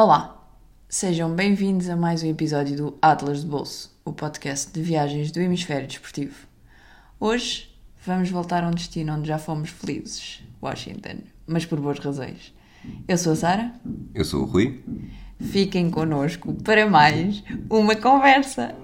Olá, sejam bem-vindos a mais um episódio do Atlas de Bolso, o podcast de viagens do hemisfério desportivo. Hoje vamos voltar a um destino onde já fomos felizes, Washington, mas por boas razões. Eu sou a Sara. Eu sou o Rui. Fiquem connosco para mais uma conversa.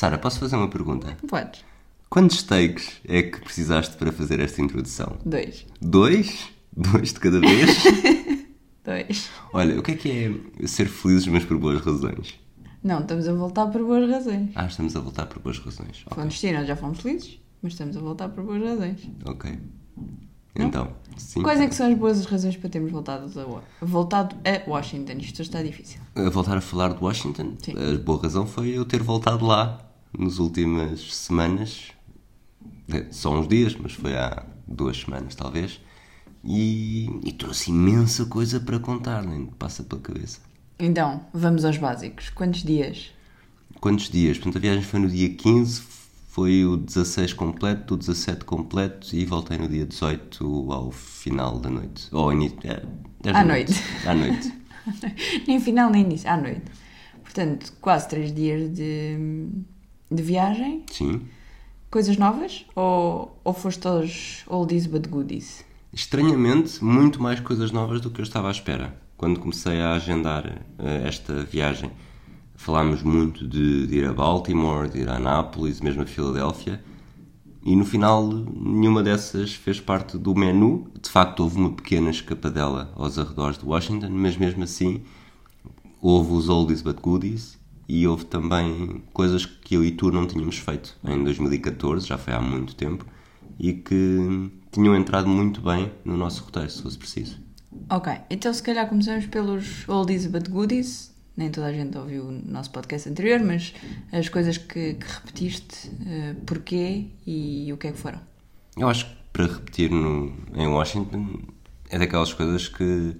Sara, posso fazer uma pergunta? Podes. Quantos takes é que precisaste para fazer esta introdução? Dois. Dois? Dois de cada vez? Dois. Olha, o que é que é ser felizes, mas por boas razões? Não, estamos a voltar por boas razões. Ah, estamos a voltar por boas razões. Um destino onde já fomos felizes, mas estamos a voltar por boas razões. Ok. Então, sim. Quais é que são as boas razões para termos voltado a, voltado a Washington? Isto está difícil. A voltar a falar de Washington, Sim. a boa razão foi eu ter voltado lá nas últimas semanas. É, Só uns dias, mas foi há duas semanas talvez. E, e trouxe imensa coisa para contar, nem passa pela cabeça. Então, vamos aos básicos. Quantos dias? Quantos dias? Portanto, a viagem foi no dia 15, foi o 16 completo, o 17 completo e voltei no dia 18 ao final da noite. Ou ao início. É, À da noite. À noite. nem final nem início, à noite. Portanto, quase três dias de, de viagem. Sim. Coisas novas? Ou, ou foste aos oldies but goodies? Estranhamente, muito mais coisas novas do que eu estava à espera. Quando comecei a agendar eh, esta viagem, falámos muito de, de ir a Baltimore, de ir a Anápolis, mesmo a Filadélfia, e no final nenhuma dessas fez parte do menu. De facto, houve uma pequena escapadela aos arredores de Washington, mas mesmo assim houve os oldies but goodies e houve também coisas que eu e tu não tínhamos feito em 2014, já foi há muito tempo, e que tinham entrado muito bem no nosso roteiro, se fosse preciso. Ok, então se calhar começamos pelos oldies but goodies. Nem toda a gente ouviu o nosso podcast anterior, mas as coisas que, que repetiste, eh, porquê e o que é que foram? Eu acho que para repetir no, em Washington é daquelas coisas que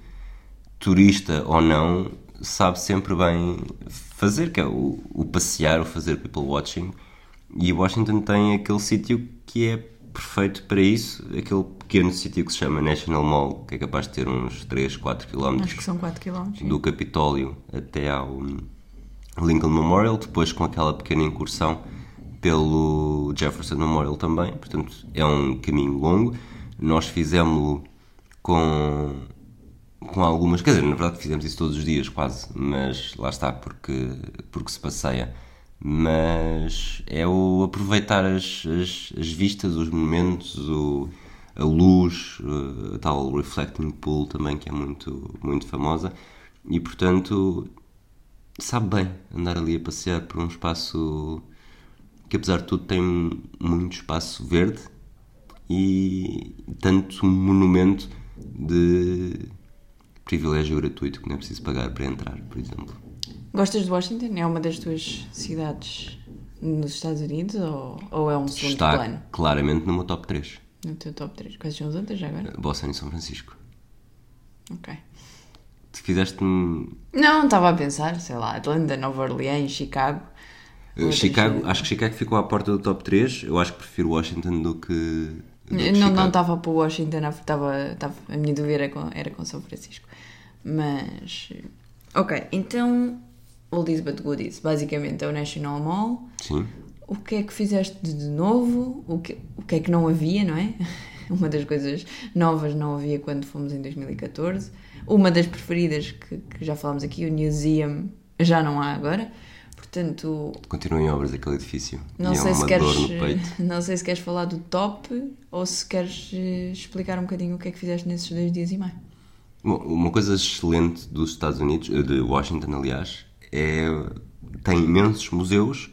turista ou não sabe sempre bem fazer, que é o, o passear, o fazer people watching. E Washington tem aquele sítio que é perfeito para isso, aquele pequeno sítio que se chama National Mall, que é capaz de ter uns 3, 4 km Acho que são 4 km. do Capitólio até ao Lincoln Memorial, depois com aquela pequena incursão pelo Jefferson Memorial também, portanto é um caminho longo. Nós fizemos-lo com, com algumas, quer dizer, na verdade fizemos isso todos os dias quase, mas lá está porque, porque se passeia. Mas é o aproveitar as, as, as vistas, os monumentos, o, a luz, a tal reflecting pool também que é muito, muito famosa e portanto sabe bem andar ali a passear por um espaço que apesar de tudo tem muito espaço verde e tanto um monumento de privilégio gratuito que não é preciso pagar para entrar, por exemplo. Gostas de Washington? É uma das tuas cidades nos Estados Unidos ou, ou é um segundo Está plano claramente no meu top 3. no teu top 3? Quais são as outras já agora? Boston e São Francisco. Ok. Tu fizeste-me Não, estava a pensar, sei lá, Atlanta, Nova Orleans, Chicago. Uh, Chicago, acho que Chicago ficou à porta do top 3. Eu acho que prefiro Washington do que. do que Não, não Chicago. estava para Washington, estava, estava, a minha dúvida era com, era com São Francisco. Mas. Ok, então. But goodies. Basicamente é o National Mall. Sim. O que é que fizeste de novo? O que, o que é que não havia, não é? Uma das coisas novas não havia quando fomos em 2014. Uma das preferidas que, que já falámos aqui, o Museum, já não há agora. Portanto, Continua em obras aquele edifício. não e sei, é se queres, não sei se queres falar do top ou se queres eh, explicar um bocadinho o que é que fizeste nesses dois dias e meio. Bom, uma coisa excelente dos Estados Unidos, eh, de Washington, aliás, é tem imensos museus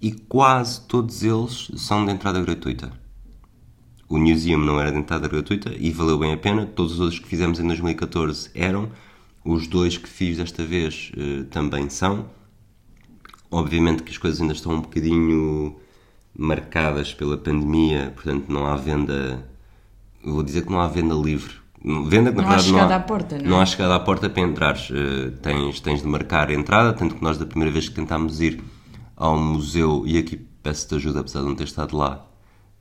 e quase todos eles são de entrada gratuita. O Museum não era de entrada gratuita e valeu bem a pena. Todos os outros que fizemos em 2014 eram. Os dois que fiz desta vez eh, também são. Obviamente que as coisas ainda estão um bocadinho marcadas pela pandemia, portanto não há venda. Vou dizer que não há venda livre Venda que na Não há verdade chegada à porta, não é? Não há chegada à porta para entrares. Eh, tens, tens de marcar a entrada, tanto que nós da primeira vez que tentámos ir ao museu, e aqui peço-te ajuda apesar de não ter estado lá,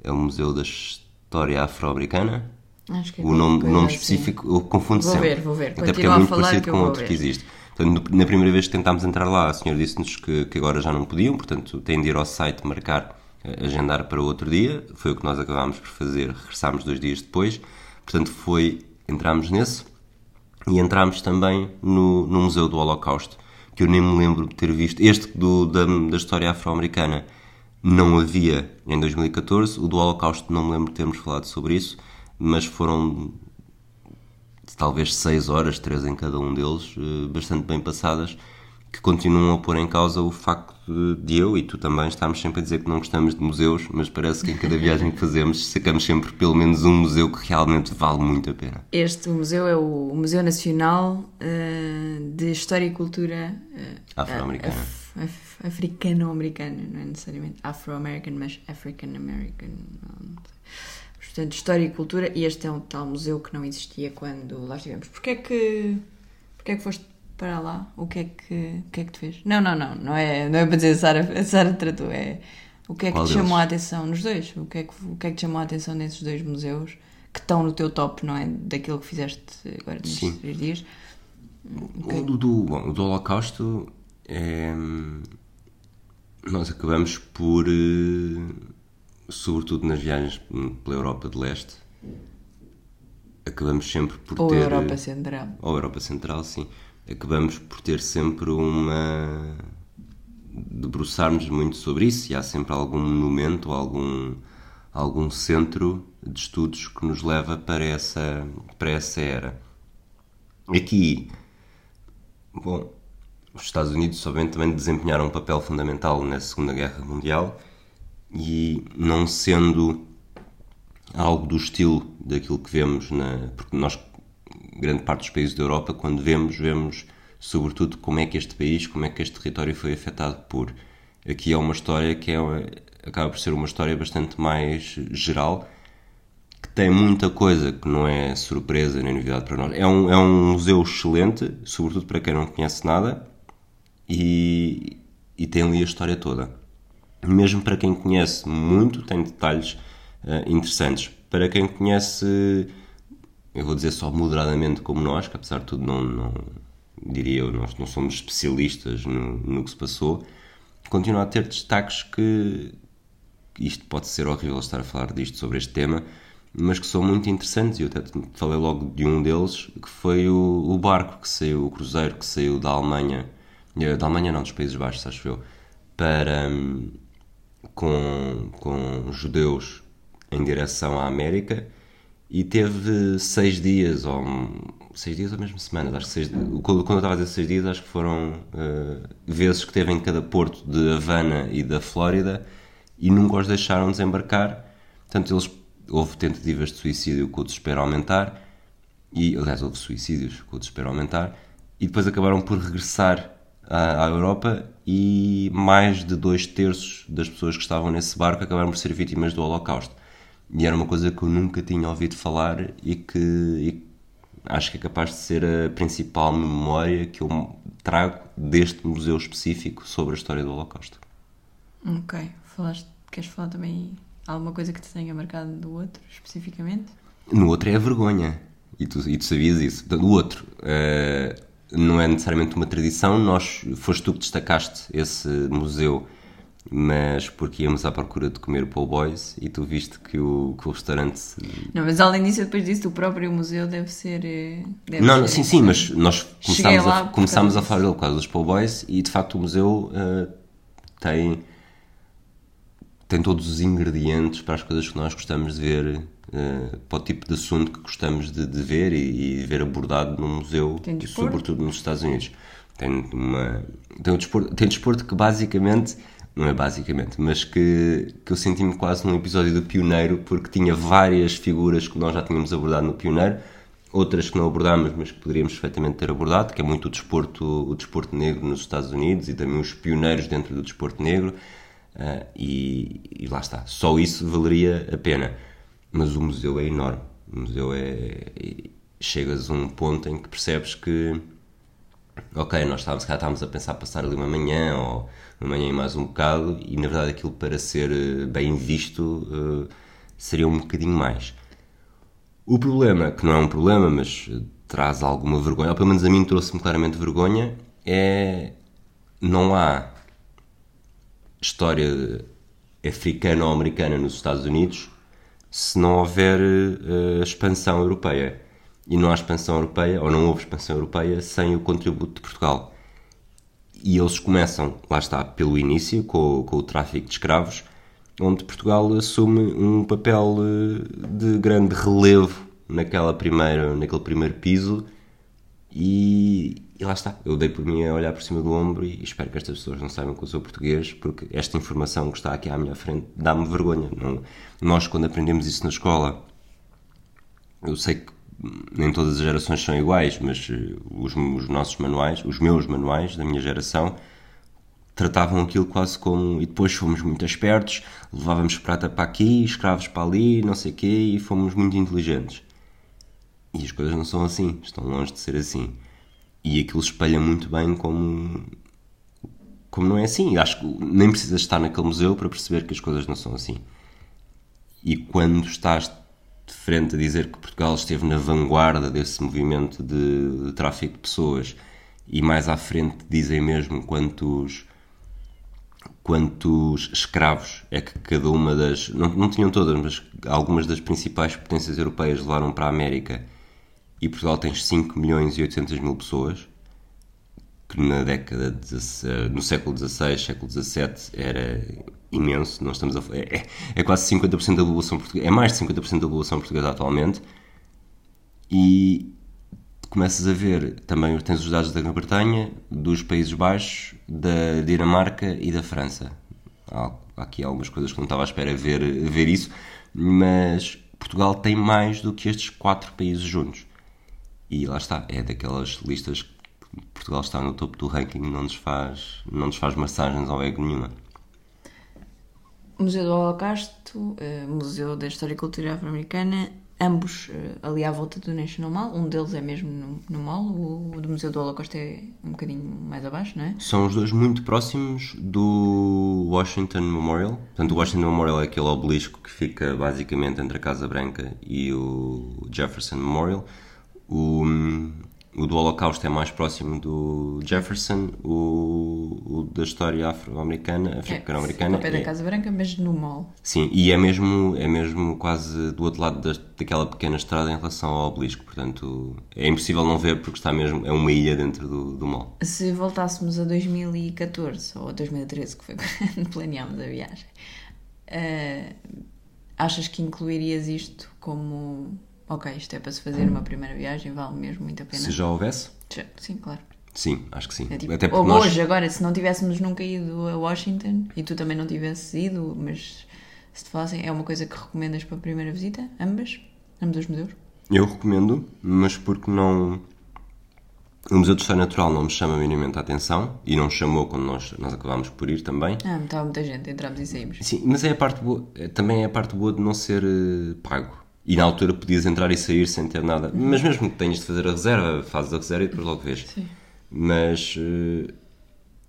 é o Museu da História Afro-Americana. Acho que é O nome, nome assim. específico eu confundo Vou sempre. ver, vou ver. Até porque é Continua muito parecido com outro ver. que existe. Portanto, na primeira vez que tentámos entrar lá, a senhora disse-nos que, que agora já não podiam, portanto, têm de ir ao site marcar, eh, agendar para outro dia. Foi o que nós acabámos por fazer, regressámos dois dias depois. Portanto, foi, entramos nesse e entramos também no, no Museu do Holocausto, que eu nem me lembro de ter visto. Este do, da, da história afro-americana não havia em 2014, o do Holocausto não me lembro de termos falado sobre isso, mas foram talvez seis horas, três em cada um deles, eh, bastante bem passadas, que continuam a pôr em causa o facto de- de eu e tu também estarmos sempre a dizer que não gostamos de museus, mas parece que em cada viagem que fazemos sacamos sempre pelo menos um museu que realmente vale muito a pena. Este museu é o Museu Nacional eh, de História e Cultura eh, Afro-americana. af- af- africano-americana, não é necessariamente afro-american, mas African-American. Portanto, História e Cultura, e este é um tal museu que não existia quando lá estivemos. Porquê é que, porquê é que foste para lá? O que é que, o que, é que te fez? Não, não, não, não é, não é para dizer a Sara, a Sara tratou, é o que é que Qual te deles? chamou a atenção nos dois? O que, é que, o que é que te chamou a atenção nesses dois museus que estão no teu top, não é? Daquilo que fizeste agora nestes Sim. três dias. O do, do- bom, o do Holocausto é. Nós acabamos por. eh, Sobretudo nas viagens pela Europa de Leste, acabamos sempre por Ou a ter. Europa Central. ou Europa Central, sim. Acabamos por ter sempre uma. debruçarmos muito sobre isso e há sempre algum monumento algum, algum centro de estudos que nos leva para essa, para essa era. Aqui, bom, os Estados Unidos, obviamente, também desempenharam um papel fundamental na Segunda Guerra Mundial e não sendo algo do estilo daquilo que vemos na. Porque nós, grande parte dos países da Europa, quando vemos, vemos sobretudo como é que este país, como é que este território foi afetado por. Aqui é uma história que é, acaba por ser uma história bastante mais geral, que tem muita coisa que não é surpresa nem novidade para nós. É um, é um museu excelente, sobretudo para quem não conhece nada, e, e tem ali a história toda mesmo para quem conhece muito, tem detalhes eh, interessantes. Para quem conhece, eu vou dizer só moderadamente como nós, que apesar de tudo não, não diria eu, nós não somos especialistas no, no que se passou, continua a ter destaques que isto pode ser horrível estar a falar disto sobre este tema, mas que são muito interessantes e eu até falei logo de um deles, que foi o, o barco que saiu, o cruzeiro que saiu da Alemanha, eh, da Alemanha não, dos Países Baixos, acho eu, para, hum, com, com judeus em direção à América e teve seis dias, ou seis dias ou mesmo semanas, acho que seis, quando eu estava a dizer seis dias, acho que foram eh, vezes que teve em cada porto de Havana e da Flórida e nunca os deixaram desembarcar. Portanto, eles, houve tentativas de suicídio com o desespero aumentar, e aliás, houve suicídios com o desespero aumentar, e depois acabaram por regressar à, à Europa e mais de dois terços das pessoas que estavam nesse barco acabaram por ser vítimas do Holocausto. E era uma coisa que eu nunca tinha ouvido falar e que e acho que é capaz de ser a principal memória que eu trago deste museu específico sobre a história do Holocausto. Ok. Falaste, queres falar também alguma coisa que te tenha marcado do outro, especificamente? No outro é a vergonha. E tu, e tu sabias isso. Portanto, o outro eh, não é necessariamente uma tradição. Nós, foste tu que destacaste esse museu, mas porque íamos à procura de comer po' boys e tu viste que o, que o restaurante. Não, mas além disso, depois disso, o próprio museu deve ser. eh, Deve Não, ser sim, sim, mas nós começámos, a, começámos a falar dele por causa dos po' boys e de facto o museu eh, tem, tem todos os ingredientes para as coisas que nós gostamos de ver, eh, para o tipo de assunto que gostamos de, de ver e, e ver abordado num museu, sobretudo nos Estados Unidos. Tem, uma, tem, um desporto, tem desporto que basicamente, não é basicamente, mas que, que eu senti-me quase num episódio do Pioneiro, porque tinha várias figuras que nós já tínhamos abordado no Pioneiro, outras que não abordámos, mas que poderíamos perfeitamente ter abordado, que é muito o desporto, o desporto negro nos Estados Unidos e também os pioneiros dentro do desporto negro. ah, e, e lá está, só isso valeria a pena. Mas o museu é enorme, o museu é, é chegas a um ponto em que percebes que, ok, nós estávamos, cá estávamos a pensar passar ali uma manhã ou uma manhã e mais um bocado, e na verdade aquilo para ser eh, bem visto uh, seria um bocadinho mais. O problema, que não é um problema, mas traz alguma vergonha, ou pelo menos a mim trouxe-me claramente vergonha, é não há história africana ou americana nos Estados Unidos se não houver uh, expansão europeia. E não há expansão europeia, ou não houve expansão europeia, sem o contributo de Portugal. E eles começam, lá está, pelo início, com, com o tráfico de escravos, onde Portugal assume um papel uh, de grande relevo naquela primeira, naquele primeiro piso e, e, lá está. Eu dei por mim a olhar por cima do ombro e espero que estas pessoas não saibam que eu sou português, porque esta informação que está aqui à minha frente dá-me vergonha. Não, nós, quando aprendemos isso na escola, eu sei que nem todas as gerações são iguais, mas eh, os, os nossos manuais, os meus manuais da minha geração, tratavam aquilo quase como. E depois fomos muito espertos, levávamos prata para aqui, escravos para ali, não sei o quê, e fomos muito inteligentes. E as coisas não são assim, estão longe de ser assim. E aquilo espelha muito bem como, como não é assim. Acho que nem precisas estar naquele museu para perceber que as coisas não são assim. E quando estás de frente a dizer que Portugal esteve na vanguarda desse movimento de, de tráfico de pessoas e mais à frente dizem mesmo quantos quantos escravos é que cada uma das não, não tinham todas, mas algumas das principais potências europeias levaram para a América e Portugal tem 5 milhões e 800 mil pessoas, que na década, de, no século XVI, século XVII era imenso, nós estamos a, é, é quase 50% da população portuguesa, é mais de 50% da população portuguesa atualmente, e começas a ver, também tens os dados da Grã-Bretanha, dos Países Baixos, da Dinamarca e da França. Há aqui algumas coisas que não estava à espera ver, ver isso, mas Portugal tem mais do que estes quatro países juntos. E lá está, é daquelas listas Portugal está no topo do ranking, não nos faz, não nos faz massagens ao ego nenhuma. Museu do Holocausto, uh, Museu da História e Cultura Afro-Americana, ambos uh, ali à volta do National Mall. Um deles é mesmo no, no mall, o, o do Museu do Holocausto é um bocadinho mais abaixo, não é? São os dois muito próximos do Washington Memorial. Portanto, o Washington Memorial é aquele obelisco que fica basicamente entre a Casa Branca e o Jefferson Memorial. O, o do Holocausto é mais próximo do Jefferson, o, o da história afro-americana, africano-americana. É, pé da é, Casa Branca, mas no mall. Sim, e é mesmo, é mesmo quase do outro lado da, daquela pequena estrada em relação ao obelisco, portanto é impossível não ver porque está mesmo, é uma ilha dentro do, do mall. Se voltássemos a 2014 ou a 2013, que foi quando planeámos a viagem, uh, achas que incluirias isto como ok, isto é para se fazer uma primeira viagem, vale mesmo muito a pena. Se já houvesse? Já, sim, claro. Sim, acho que sim. É tipo, Até porque ou nós... hoje, agora, se não tivéssemos nunca ido a Washington e tu também não tivesses ido, mas se te falassem, é uma coisa que recomendas para a primeira visita? Ambas? Ambos os museus? Eu recomendo, mas porque não. O Museu de História Natural não me chama minimamente a atenção e não chamou quando nós, nós acabámos por ir também. Ah, estava muita gente, entramos e saímos. Sim, mas é a parte boa, também é a parte boa de não ser uh, pago. E na altura podias entrar e sair sem ter nada. Mas mesmo que tenhas de fazer a reserva, fazes a reserva e depois logo vês. Sim. Mas uh,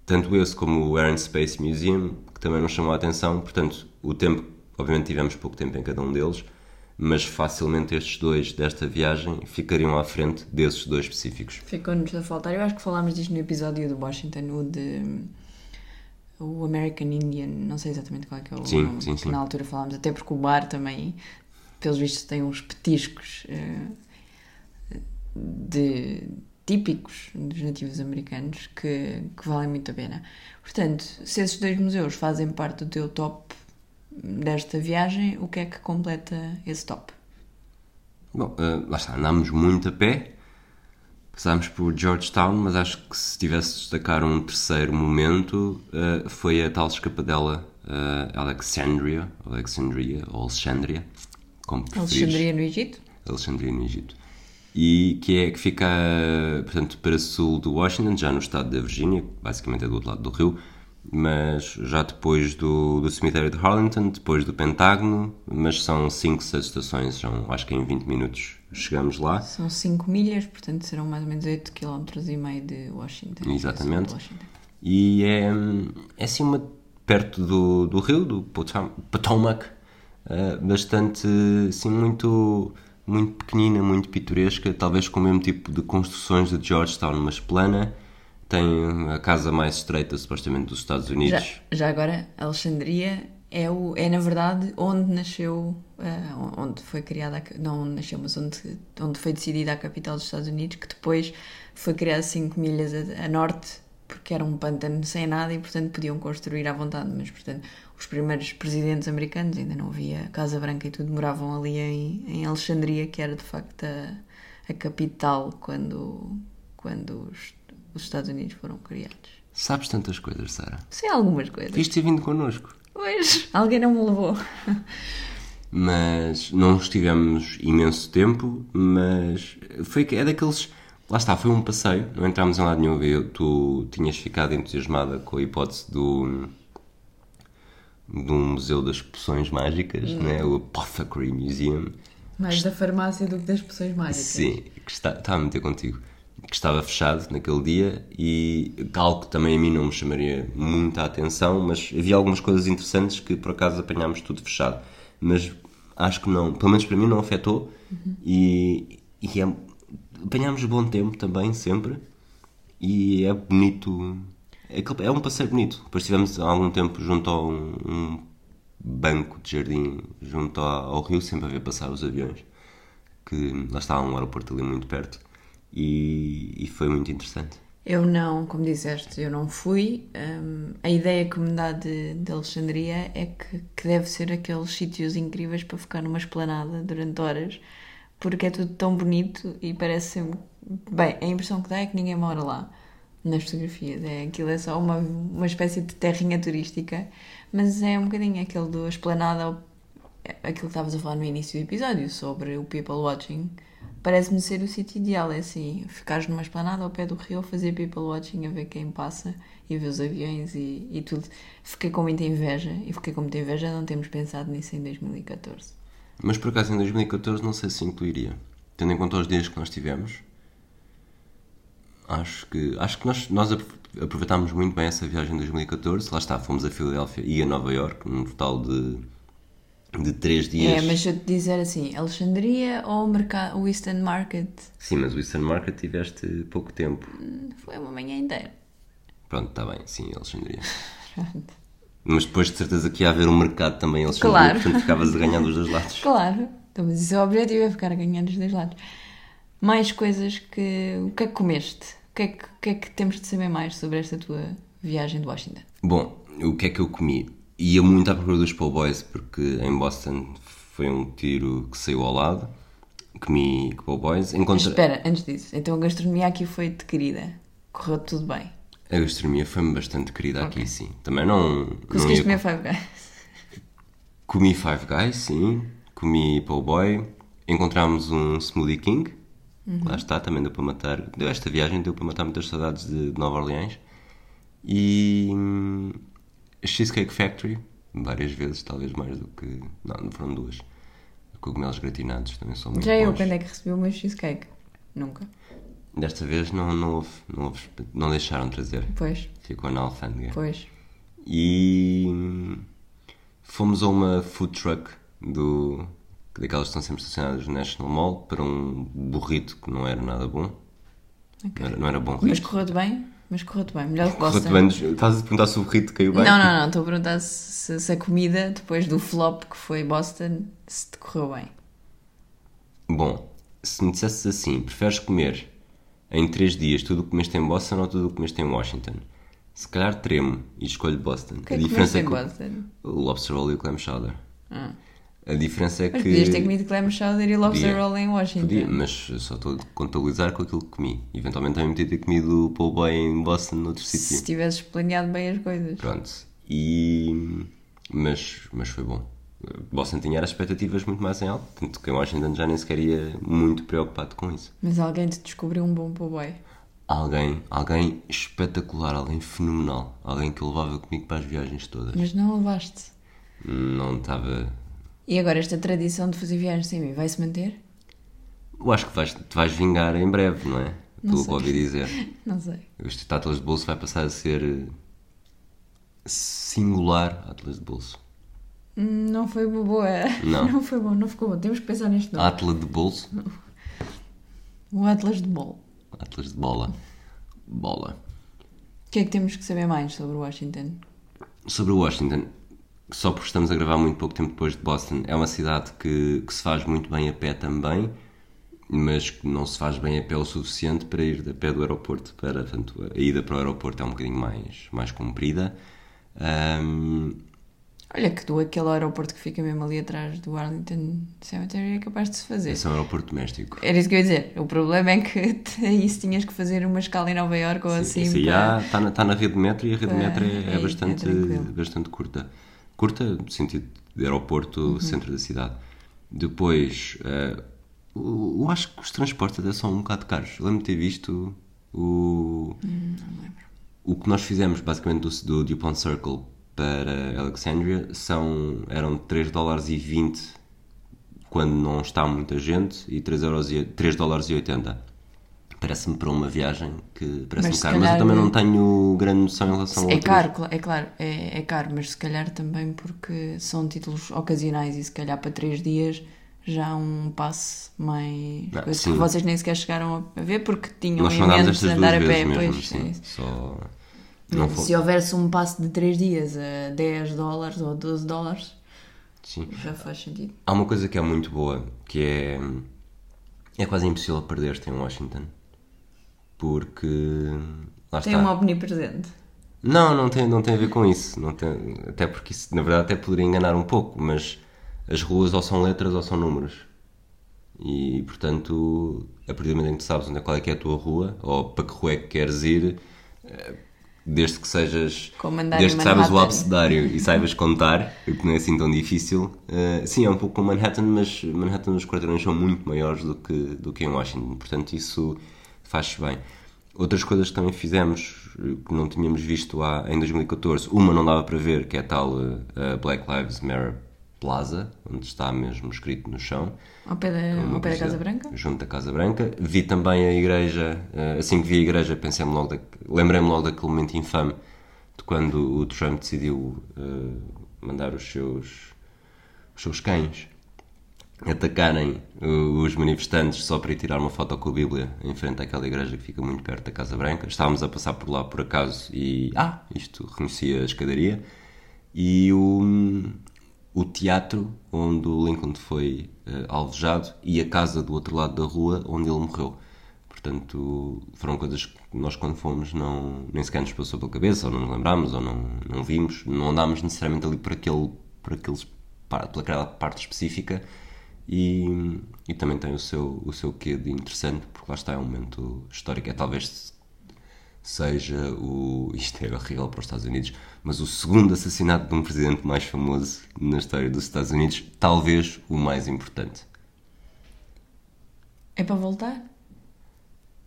tanto esse como o Air and Space Museum, que também nos chamou a atenção, portanto, o tempo, obviamente tivemos pouco tempo em cada um deles, mas facilmente estes dois desta viagem ficariam à frente desses dois específicos. Ficou-nos a faltar. Eu acho que falámos disto no episódio do Washington, o de o American Indian, não sei exatamente qual é que é o sim, nome, sim, sim. na altura falámos, até porque o bar também pelos vistos tem uns petiscos uh, de, típicos dos nativos americanos que, que valem muito a pena. Portanto, se esses dois museus fazem parte do teu top desta viagem, o que é que completa esse top? Bom, uh, lá está, andámos muito a pé, passámos por Georgetown, mas acho que se tivesse de destacar um terceiro momento, uh, foi a tal escapadela uh, Alexandria, Alexandria, ou Alexandria, como Alexandria no Egito? Alexandria no Egito. E que é que fica, portanto, para sul do Washington, já no estado da Virgínia, basicamente é do outro lado do rio, mas já depois do, do cemitério de Harlington, depois do Pentágono, mas são 5, 6 estações, são, acho que em 20 minutos chegamos lá. São 5 milhas, portanto serão mais ou menos 8 km e meio de Washington. Exatamente. De Washington. E é, é assim uma perto do, do rio, do Potomac, eh, bastante, assim, muito, muito pequenina, muito pitoresca, talvez com o mesmo tipo de construções de Georgetown, mas plana. Tem a casa mais estreita, supostamente, dos Estados Já, Unidos. já agora, Alexandria é, o, é na verdade onde nasceu, ah, onde foi criada, a não onde nasceu, mas onde, onde foi decidida a capital dos Estados Unidos, que depois foi criada 5 milhas a, a norte, porque era um pântano sem nada e portanto podiam construir à vontade, mas portanto os primeiros presidentes americanos, ainda não havia Casa Branca e tudo, moravam ali em, em Alexandria, que era de facto a, a capital quando, quando os, os Estados Unidos foram criados. Sabes tantas coisas, Sara. Sei algumas coisas. Devias ter vindo connosco. Pois, alguém não me levou. mas não estivemos imenso tempo, mas foi que é daqueles. Lá está, foi um passeio, não entramos em lado nenhum. Eu, tu tinhas ficado entusiasmada com a hipótese do. De um museu das poções mágicas, né? o Apothecary Museum. Mais da farmácia do que das poções mágicas. Sim, que está, está a meter contigo. Que estava fechado naquele dia e algo que também a mim não me chamaria muita atenção, mas havia algumas coisas interessantes que por acaso apanhámos tudo fechado. Mas acho que não, pelo menos para mim não afetou e, e é, apanhámos bom tempo também, sempre. E é bonito, é, é um passeio bonito. Depois estivemos há algum tempo junto a um, um banco de jardim, junto ao, rio, sempre a ver passar os aviões que lá está um aeroporto ali muito perto e, e foi muito interessante. Eu não, como disseste, eu não fui. Hum, a ideia que me dá de, de Alexandria é que, que deve ser aqueles sítios incríveis para ficar numa esplanada durante horas, porque é tudo tão bonito e parece. Bem, a impressão que dá é que ninguém mora lá nas fotografias. É, aquilo é só uma, uma espécie de terrinha turística, mas é um bocadinho aquele do esplanada, aquilo que estavas a falar no início do episódio sobre o people watching. Parece-me ser o sítio ideal, é assim, ficares numa esplanada ao pé do rio fazer people watching, a ver quem passa e ver os aviões e, e tudo. Fiquei com muita inveja e fiquei com muita inveja não termos pensado nisso em 2014. Mas por acaso em 2014 não sei se incluiria. Tendo em conta os dias que nós tivemos, acho que, acho que nós, nós apro- aproveitámos muito bem essa viagem em 2014. Lá está, fomos a Filadélfia e a Nova York, num total de, de 3 dias. É, mas eu te dizer assim, Alexandria ou o, Eastern Market, Sim, mas o Eastern Market tiveste pouco tempo. foi uma manhã inteira. Pronto, está bem, sim, Alexandria. Mas depois de certeza que ia haver um mercado também em Alexandria, Claro. portanto ficavas a ganhar dos dois lados. Claro, então, mas isso é o objetivo, é ficar a ganhar dos dois lados. Mais coisas que. O que é que comeste? O que é que, que é que temos de saber mais sobre esta tua viagem de Washington? Bom, o que é que eu comi? Ia muito à procura dos po' boys porque em Boston foi um tiro que saiu ao lado. Comi po' boys. Espera, antes disso, então a gastronomia aqui foi de querida. Correu tudo bem. A gastronomia foi-me bastante querida aqui, sim. Também não. não Conseguiste ia- comer Five Guys? Comi Five Guys, sim. Comi po' boy. Encontramos um Smoothie King. Lá está, também deu para matar. Deu esta viagem, deu para matar muitas saudades de Nova Orleans. E. hum, Cheesecake Factory, várias vezes, talvez mais do que. Não, foram duas. Cogumelos gratinados também são muito Já eu, bons. quando é que recebi o meu cheesecake? Nunca. Desta vez não, não, houve, não, houve, não deixaram trazer. Pois, Ficou na alfândega. pois. E hum, fomos a uma food truck do, daquelas que estão sempre estacionadas no National Mall para um burrito que não era nada bom. Ok. Não, era, não era bom Mas correu-te bem? Mas correu-te bem. Melhor que Boston. bem Estás a perguntar se o burrito caiu bem? Não, não, não. Estou a perguntar se, se a comida, depois do flop que foi Boston, se te correu bem. Bom, se me dissesses assim, preferes comer em 3 dias tudo o que comeste em Boston ou tudo o que comeste em Washington? Se calhar tremo e escolho Boston. O que é que comeste em Boston? o lobster roll e o clam chowder. Ah. A diferença é Mas que... podias ter comido clam chowder e lobster Podia. roll em Washington. Podia, mas só estou a contabilizar com aquilo que comi. Eventualmente também podia ter comido o po' boy em Boston, noutro Se sítio. tivesses planeado bem as coisas. Pronto. E... Mas, mas foi bom. Boston tinha as expectativas muito mais em alto, tanto que em Washington já nem sequer ia muito preocupado com isso. Mas alguém te descobriu um bom po' boy. Alguém, alguém espetacular, alguém fenomenal. Alguém que eu levava comigo para as viagens todas. Mas não levaste. Não estava. E agora esta tradição de fazer viagens sem mim vai-se manter? Eu acho que vais, te vais vingar em breve, não é? Pelo que ouvi dizer. Não sei. Este Atlas de Bolso vai passar a ser eh, singular Atlas de Bolso. Não foi boa. Não. foi bom, não ficou bom. Temos que pensar neste nome. Atlas de Bolso, O Atlas de Bol. Atlas de Bola. Bola. O que é que temos que saber mais sobre Washington? Sobre Washington, só porque estamos a gravar muito pouco tempo depois de Boston, é uma cidade que, que se faz muito bem a pé também, mas que não se faz bem a pé o suficiente para ir a pé do aeroporto. Para, portanto, a ida para o aeroporto é um bocadinho mais, mais comprida. Ahm, Olha que do aquele aeroporto que fica mesmo ali atrás do Arlington Cemetery é capaz de se fazer. esse é um aeroporto doméstico. Era isso que eu ia dizer. O problema é que aí se tinhas que fazer uma escala em Nova Iorque ou assim. Isso para- está na, tá na rede de metro e a rede de para- metro é, é- é é bastante, tranquilo. bastante curta. Curta no sentido de aeroporto, Uhum. centro da cidade. Depois, o- eu acho que os transportes até são um bocado caros. Lembro-me de ter visto o, Hum, o que nós fizemos basicamente do, do DuPont Circle para Alexandria são, eram 3 dólares e 20 quando não está muita gente e 3, euros e, 3 dólares e 80. Parece-me para uma viagem que parece-me caro, mas eu também não tenho grande noção em relação a É caro, é claro, é, é caro, mas se calhar também porque são títulos ocasionais e se calhar para três dias já há um passe mais. Ah, sim. que vocês nem sequer chegaram a ver porque tinham Nós em mente duas andar a pé. mesmo, pois, é sim. isso. Só... Não. Se houvesse um passe de 3 dias a 10 dólares ou 12 dólares, Sim. já faz sentido. Há uma coisa que é muito boa, que é... É quase impossível perder-te em Washington. Porque... Lá Tem está. uma omnipresente. Não, não tem, não tem a ver com isso. Não tem, até porque isso, na verdade, até poderia enganar um pouco, mas as ruas ou são letras ou são números. E, portanto, a partir do momento em que tu sabes onde é, qual é que é a tua rua, ou para que rua é que queres ir, eh, desde que sejas... Desde que saibas o abecedário e saibas contar, o que não é assim tão difícil. eh, sim, é um pouco como Manhattan, mas Manhattan os quarteirões são muito maiores do que, do que em Washington. Portanto, isso faz-se bem. Outras coisas que também fizemos, que não tínhamos visto há, em 2014, uma não dava para ver, que é a tal a Black Lives Matter Plaza, onde está mesmo escrito no chão. Ao pé da, ao pé da Casa. Branca? Junto da Casa Branca. Vi também a igreja, eh, assim que vi a igreja, pensei-me logo, da, lembrei-me logo daquele momento infame de quando o Trump decidiu eh, mandar os seus, os seus cães atacarem uh, os manifestantes só para ir tirar uma foto com a Bíblia em frente àquela igreja que fica muito perto da Casa Branca. Estávamos a passar por lá por acaso e, ah, isto reconhecia a escadaria. E o, o teatro onde o Lincoln foi uh, alvejado e a casa do outro lado da rua onde ele morreu. Portanto, foram coisas que nós quando fomos não, nem sequer nos passou pela cabeça, ou não nos lembrámos, ou não, não vimos, não andámos necessariamente ali por, aquele, por aqueles, par- pelaquela parte específica e, e também tem o seu, o seu quê de interessante, porque lá está, é um momento histórico, é talvez seja o. Isto é horrível para os Estados Unidos, mas o segundo assassinato de um presidente mais famoso na história dos Estados Unidos, talvez o mais importante. É para voltar?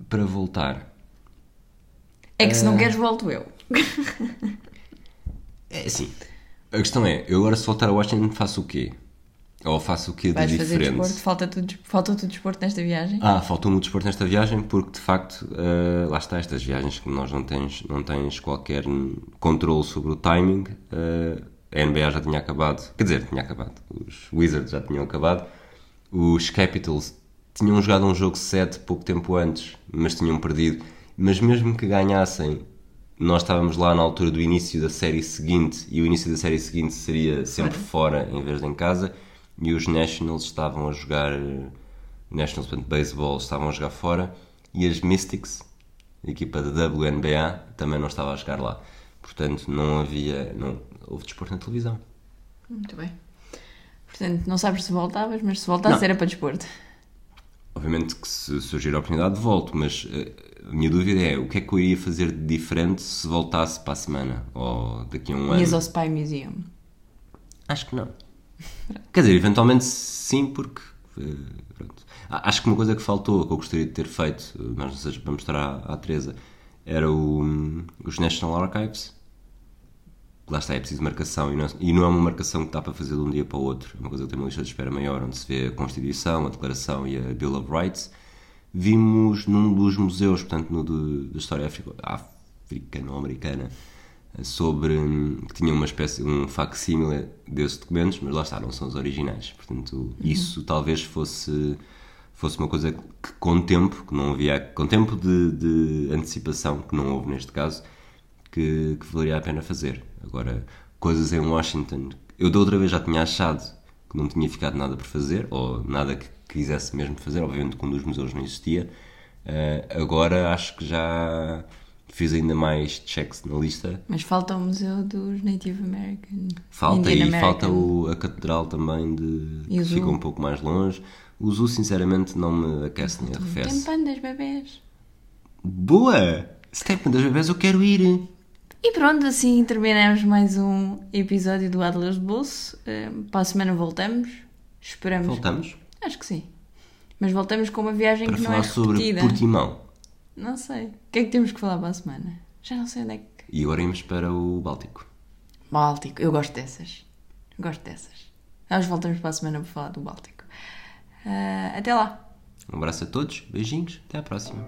Para voltar, É que se não queres, volto eu. é assim. A questão é, eu agora se voltar a Washington faço o quê? Ou faço o quê de Vais fazer diferente? desporto? Falta-te o des- Falta-te o desporto nesta viagem? Ah, faltou-me o desporto nesta viagem porque de facto eh, lá está estas viagens que nós não tens, não tens qualquer controle sobre o timing. eh, a NBA já tinha acabado, quer dizer, tinha acabado. Os Wizards já tinham acabado. Os Capitals tinham jogado um jogo 7 pouco tempo antes, mas tinham perdido. Mas mesmo que ganhassem, nós estávamos lá na altura do início da série seguinte e o início da série seguinte seria sempre fora em vez de em casa. E os Nationals estavam a jogar eh, Nationals, portanto, baseball, estavam a jogar fora e as Mystics, a equipa da WNBA, também não estava a jogar lá. Portanto, não havia. Não, houve desporto na televisão. Muito bem. Portanto, não sabes se voltavas, mas se voltasses Não. era para desporto. Obviamente que se surgir a oportunidade, volto, mas eh, a minha dúvida é o que é que eu iria fazer de diferente se voltasse para a semana ou daqui a um ano. Ias ao Spy Museum. Acho que não. Quer dizer, eventualmente sim, porque eh, pronto. Acho que uma coisa que faltou, que eu gostaria de ter feito, mas não seja para mostrar à, à Teresa, era o, hum, os National Archives. Lá está, é preciso marcação e não, e não é uma marcação que dá para fazer de um dia para o outro. É uma coisa que tem uma lista de espera maior, onde se vê a Constituição, a Declaração e a Bill of Rights. Vimos num dos museus, portanto, no da história africa- africano-americana, sobre hum, que tinha uma espécie, um facsímile desses documentos, mas lá está, não são os originais. Portanto, isso talvez fosse fosse uma coisa que com tempo, que não havia, com tempo de, de antecipação, que não houve neste caso, que, que valeria a pena fazer. Agora, coisas em Washington, eu da outra vez já tinha achado que não tinha ficado nada por fazer, ou nada que quisesse mesmo fazer, obviamente que um dos museus não existia. Eh, agora acho que já fiz ainda mais checks na lista. Mas falta o Museu dos Native American. Falta Indian e falta American. o, a catedral também, de, E que fica um pouco mais longe. O zoo, sinceramente, não me aquece nem Tem arrefece. pandas, bebês. Boa! Se tem das bebés, eu quero ir. E pronto, assim terminamos mais um episódio do Adlers de Bolso. Eh, para a semana voltamos. Esperamos. Voltamos Acho que sim. Mas voltamos com uma viagem para que não falar é sobre repetida. Portimão. Não sei. O que é que temos que falar para a semana? Já não sei onde é que. E agora irmos para o Báltico. Báltico. Eu gosto dessas. Gosto dessas. Nós voltamos para a semana para falar do Báltico. Ah, até lá. Um abraço a todos, beijinhos, até à próxima.